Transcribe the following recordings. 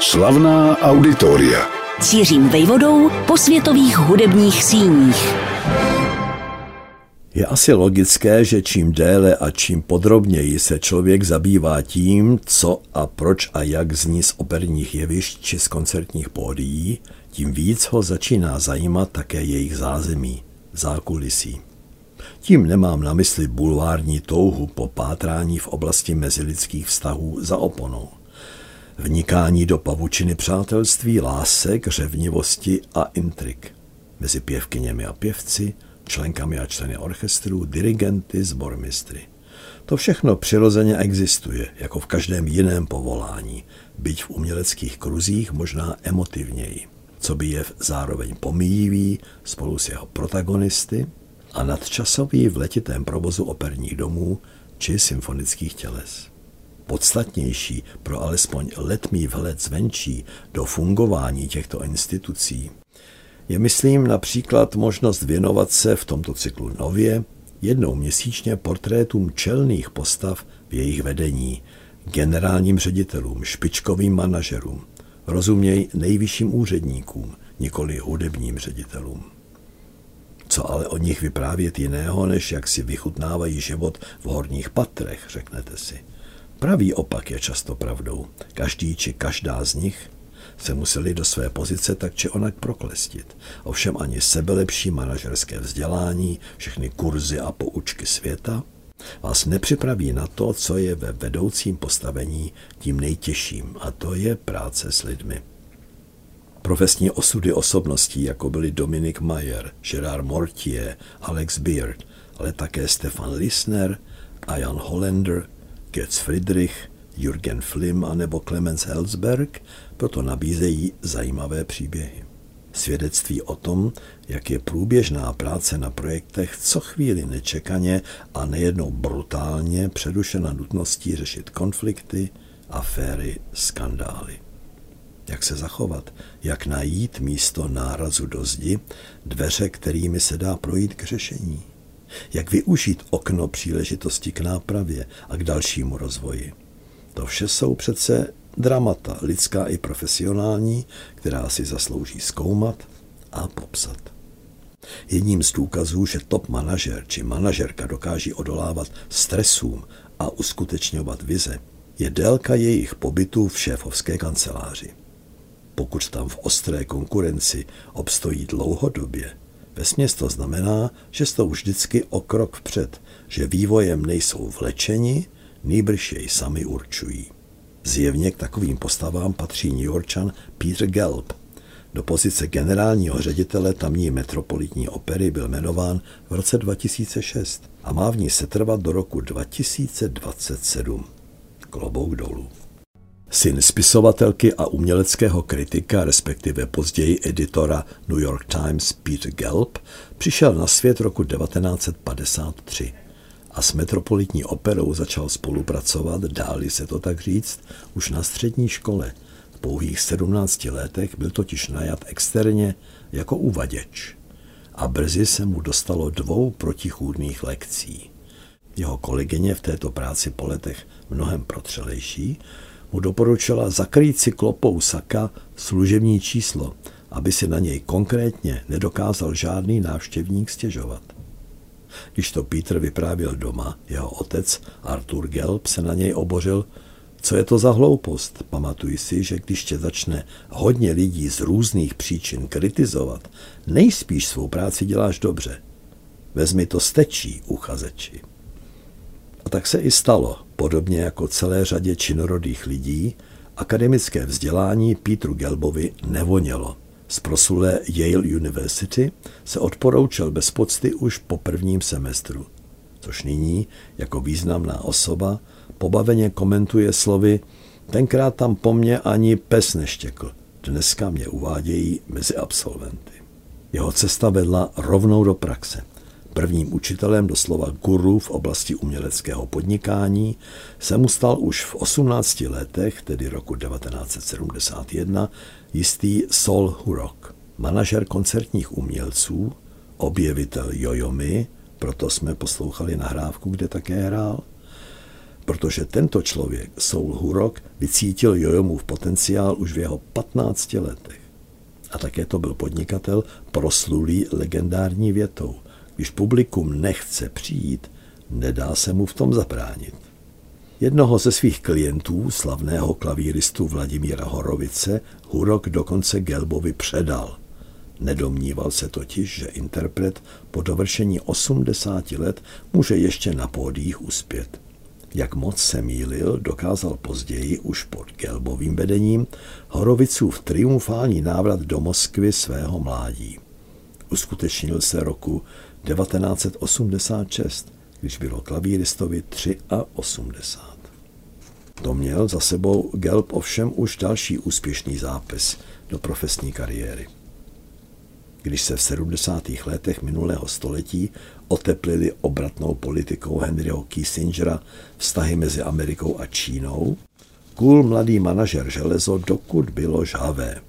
Slavná auditoria. Cířím vejvodou po světových hudebních síních. Je asi logické, že čím déle a čím podrobněji se člověk zabývá tím, co a proč a jak zní z operních jevišť či z koncertních pódií, tím víc ho začíná zajímat také jejich zázemí, zákulisí. Tím nemám na mysli bulvární touhu po pátrání v oblasti mezilidských vztahů za oponou. Vnikání do pavučiny přátelství, lásek, řevnivosti a intrik. Mezi pěvkyněmi a pěvci, členkami a členy orchestru, dirigenty, zbormistry. To všechno přirozeně existuje, jako v každém jiném povolání, byť v uměleckých kruzích možná emotivněji, co by je zároveň pomíjivý spolu s jeho protagonisty a nadčasový v letitém provozu operních domů či symfonických těles. Podstatnější pro alespoň letmý vhled zvenčí do fungování těchto institucí je, myslím, například možnost věnovat se v tomto cyklu nově jednou měsíčně portrétům čelných postav v jejich vedení, generálním ředitelům, špičkovým manažerům, rozuměj nejvyšším úředníkům, nikoli hudebním ředitelům. Co ale o nich vyprávět jiného, než jak si vychutnávají život v horních patrech, řeknete si. Pravý opak je často pravdou. Každý či každá z nich se museli do své pozice tak či onak proklestit. Ovšem ani sebelepší manažerské vzdělání, všechny kurzy a poučky světa vás nepřipraví na to, co je ve vedoucím postavení tím nejtěžším, a to je práce s lidmi. Profesní osudy osobností, jako byli Dominik Mayer, Gerard Mortier, Alex Beard, ale také Stefan Lisner a Jan Hollander, Götz Friedrich, Jürgen Flim a nebo Clemens Helsberg proto nabízejí zajímavé příběhy. Svědectví o tom, jak je průběžná práce na projektech co chvíli nečekaně a nejednou brutálně přerušena nutností řešit konflikty, aféry, skandály. Jak se zachovat, jak najít místo nárazu do zdi, dveře, kterými se dá projít k řešení. Jak využít okno příležitosti k nápravě a k dalšímu rozvoji. To vše jsou přece dramata, lidská i profesionální, která si zaslouží zkoumat a popsat. Jedním z důkazů, že top manažer či manažerka dokáží odolávat stresům a uskutečňovat vize, je délka jejich pobytu v šéfovské kanceláři. Pokud tam v ostré konkurenci obstojí dlouhodobě, Vesměs to znamená, že jsou vždycky o krok vpřed, že vývojem nejsou vlečeni, nýbrž jej sami určují. Zjevně k takovým postavám patří New Yorkčan Peter Gelb. Do pozice generálního ředitele tamní metropolitní opery byl jmenován v roce 2006 a má v ní setrvat do roku 2027. Klobouk dolů. Syn spisovatelky a uměleckého kritika, respektive později editora New York Times Peter Gelb, přišel na svět roku 1953 a s Metropolitní operou začal spolupracovat, dáli se to tak říct, už na střední škole. V pouhých 17 letech byl totiž najat externě jako uvaděč a brzy se mu dostalo dvou protichůdných lekcí. Jeho kolegyně v této práci po letech mnohem protřelejší mu doporučila zakrýt si klopou saka služební číslo, aby si na něj konkrétně nedokázal žádný návštěvník stěžovat. Když to Peter vyprávěl doma, jeho otec Arthur Gelb se na něj obořil, co je to za hloupost? Pamatuj si, že když tě začne hodně lidí z různých příčin kritizovat, nejspíš svou práci děláš dobře. Vezmi to stečí, uchazeči. A tak se i stalo, podobně jako celé řadě činorodých lidí, akademické vzdělání Petru Gelbovi nevonělo. Z prosulé Yale University se odporoučil bez pocty už po prvním semestru, což nyní, jako významná osoba, pobaveně komentuje slovy Tenkrát tam po mně ani pes neštěkl, dneska mě uvádějí mezi absolventy. Jeho cesta vedla rovnou do praxe – Prvním učitelem, doslova guru v oblasti uměleckého podnikání, se mu stal už v 18 letech, tedy roku 1971, jistý Sol Hurok, manažer koncertních umělců, objevitel Jojomy, proto jsme poslouchali nahrávku, kde také hrál, protože tento člověk, Soul Hurok, vycítil Jojomův potenciál už v jeho 15 letech. A také to byl podnikatel proslulý legendární větou. Když publikum nechce přijít, nedá se mu v tom zabránit. Jednoho ze svých klientů, slavného klavíristu Vladimíra Horovice, Hurok dokonce Gelbovi předal. Nedomníval se totiž, že interpret po dovršení 80 let může ještě na pódích uspět. Jak moc se mýlil, dokázal později, už pod Gelbovým vedením, Horovicův triumfální návrat do Moskvy svého mládí. Uskutečnil se roku 1986, když bylo klavíristovi 83. To měl za sebou Gelb ovšem už další úspěšný zápis do profesní kariéry. Když se v 70. letech minulého století oteplili obratnou politikou Henryho Kissingera vztahy mezi Amerikou a Čínou, kůl mladý manažer železo dokud bylo žhavé.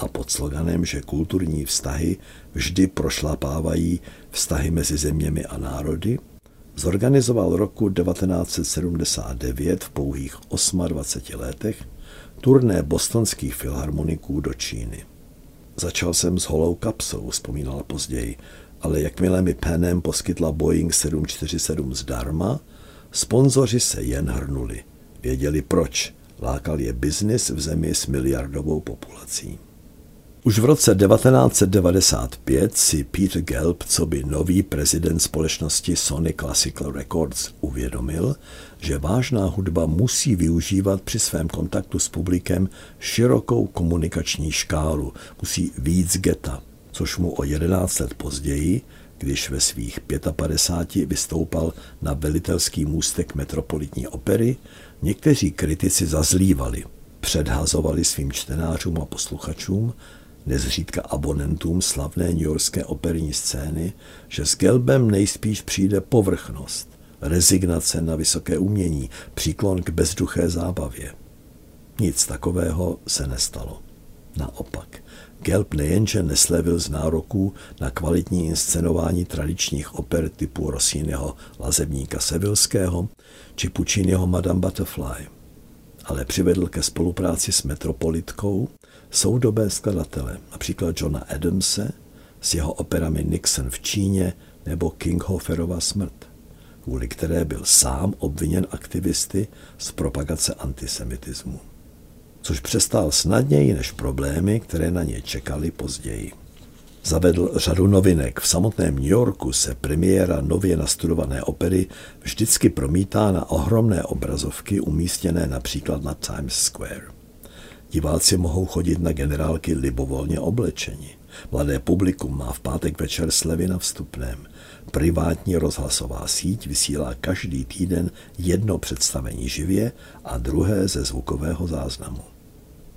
A pod sloganem, že kulturní vztahy vždy prošlapávají vztahy mezi zeměmi a národy, zorganizoval roku 1979 v pouhých 28 letech turné bostonských filharmoniků do Číny. Začal jsem s holou kapsou, vzpomínala později, ale jakmile mi Panem poskytla Boeing 747 zdarma, sponzoři se jen hrnuli. Věděli proč. Lákal je biznis v zemi s miliardovou populací. Už v roce 1995 si Peter Gelb, co by nový prezident společnosti Sony Classical Records, uvědomil, že vážná hudba musí využívat při svém kontaktu s publikem širokou komunikační škálu, musí víc geta, což mu o 11 let později, když ve svých 55 vystoupal na velitelský můstek metropolitní opery, někteří kritici zazlívali, předhazovali svým čtenářům a posluchačům, nezřídka abonentům slavné newyorské operní scény, že s Gelbem nejspíš přijde povrchnost, rezignace na vysoké umění, příklon k bezduché zábavě. Nic takového se nestalo. Naopak, Gelb nejenže neslevil z nároků na kvalitní inscenování tradičních oper typu Rossiniho Lazebníka Sevilského či Pucciniho Madame Butterfly, ale přivedl ke spolupráci s Metropolitkou soudobé skladatele, například Johna Adamse s jeho operami Nixon v Číně nebo Kinghoferova smrt, kvůli které byl sám obviněn aktivisty z propagace antisemitismu. Což přestál snadněji než problémy, které na ně čekali později. Zavedl řadu novinek. V samotném New Yorku se premiéra nově nastudované opery vždycky promítá na ohromné obrazovky umístěné například na Times Square. Diváci mohou chodit na generálky libovolně oblečeni. Mladé publikum má v pátek večer slevy na vstupném. Privátní rozhlasová síť vysílá každý týden jedno představení živě a druhé ze zvukového záznamu.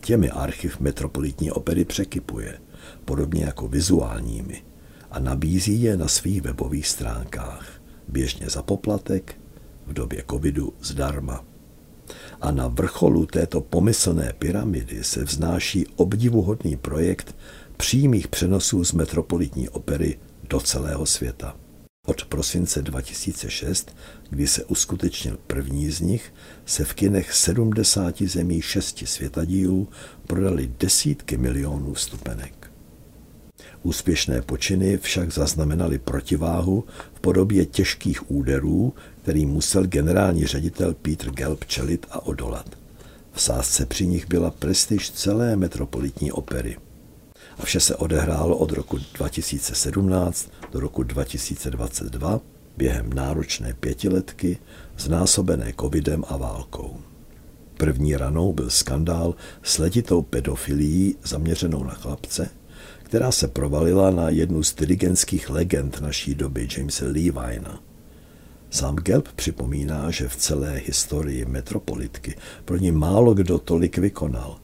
Těmi archiv metropolitní opery překypuje, podobně jako vizuálními, a nabízí je na svých webových stránkách, běžně za poplatek, v době covidu zdarma a na vrcholu této pomyslné pyramidy se vznáší obdivuhodný projekt přímých přenosů z metropolitní opery do celého světa. Od prosince 2006, kdy se uskutečnil první z nich, se v kinech 70 zemí šesti světadílů prodali desítky milionů vstupenek. Úspěšné počiny však zaznamenaly protiváhu v podobě těžkých úderů, který musel generální ředitel Peter Gelb čelit a odolat. V sázce při nich byla prestiž celé metropolitní opery. A vše se odehrálo od roku 2017 do roku 2022 během náročné pětiletky, znásobené covidem a válkou. První ranou byl skandál s letitou pedofilií zaměřenou na chlapce, která se provalila na jednu z dirigentských legend naší doby, Jamesa Levina. Sám Gelb připomíná, že v celé historii metropolitky pro ní málo kdo tolik vykonal.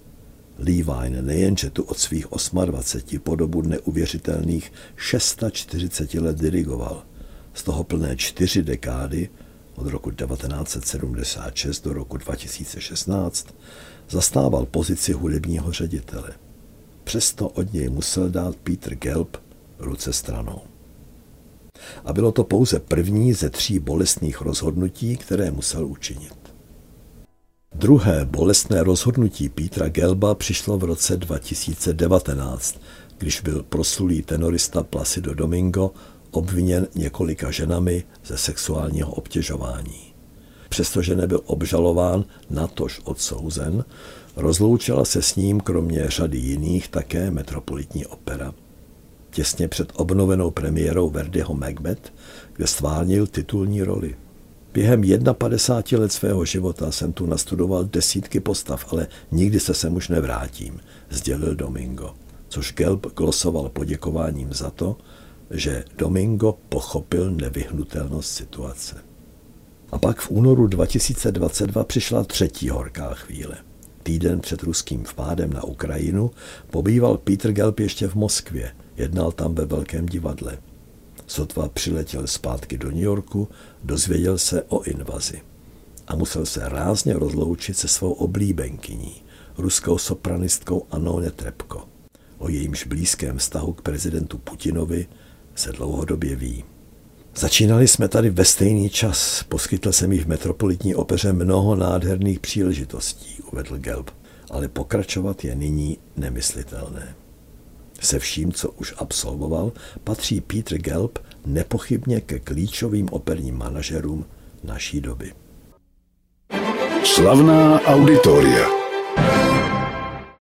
Levine nejenže tu od svých 28 po dobu neuvěřitelných 640 let dirigoval, z toho plné čtyři dekády, od roku 1976 do roku 2016, zastával pozici hudebního ředitele. Přesto od něj musel dát Peter Gelb ruce stranou. A bylo to pouze první ze tří bolestných rozhodnutí, které musel učinit. Druhé bolestné rozhodnutí Petra Gelba přišlo v roce 2019, když byl proslulý tenorista Placido Domingo obviněn několika ženami ze sexuálního obtěžování. Přestože nebyl obžalován, natož odsouzen, rozloučila se s ním kromě řady jiných také Metropolitní opera. Těsně před obnovenou premiérou Verdiho Macbeth, kde stvárnil titulní roli. Během 51 let svého života jsem tu nastudoval desítky postav, ale nikdy se sem už nevrátím, sdělil Domingo, což Gelb glosoval poděkováním za to, že Domingo pochopil nevyhnutelnost situace. A pak v únoru 2022 přišla třetí horká chvíle. Týden před ruským vpádem na Ukrajinu pobýval Peter Gelb ještě v Moskvě, jednal tam ve Velkém divadle. Sotva přiletěl zpátky do New Yorku, dozvěděl se o invazi a musel se rázně rozloučit se svou oblíbenkyní, ruskou sopranistkou Anou Netrebko. O jejímž blízkém vztahu k prezidentu Putinovi se dlouhodobě ví. Začínali jsme tady ve stejný čas. Poskytl jsem jí v metropolitní opeře mnoho nádherných příležitostí, uvedl Gelb, ale pokračovat je nyní nemyslitelné. Se vším, co už absolvoval, patří Peter Gelb nepochybně ke klíčovým operním manažerům naší doby. Slavná auditoria.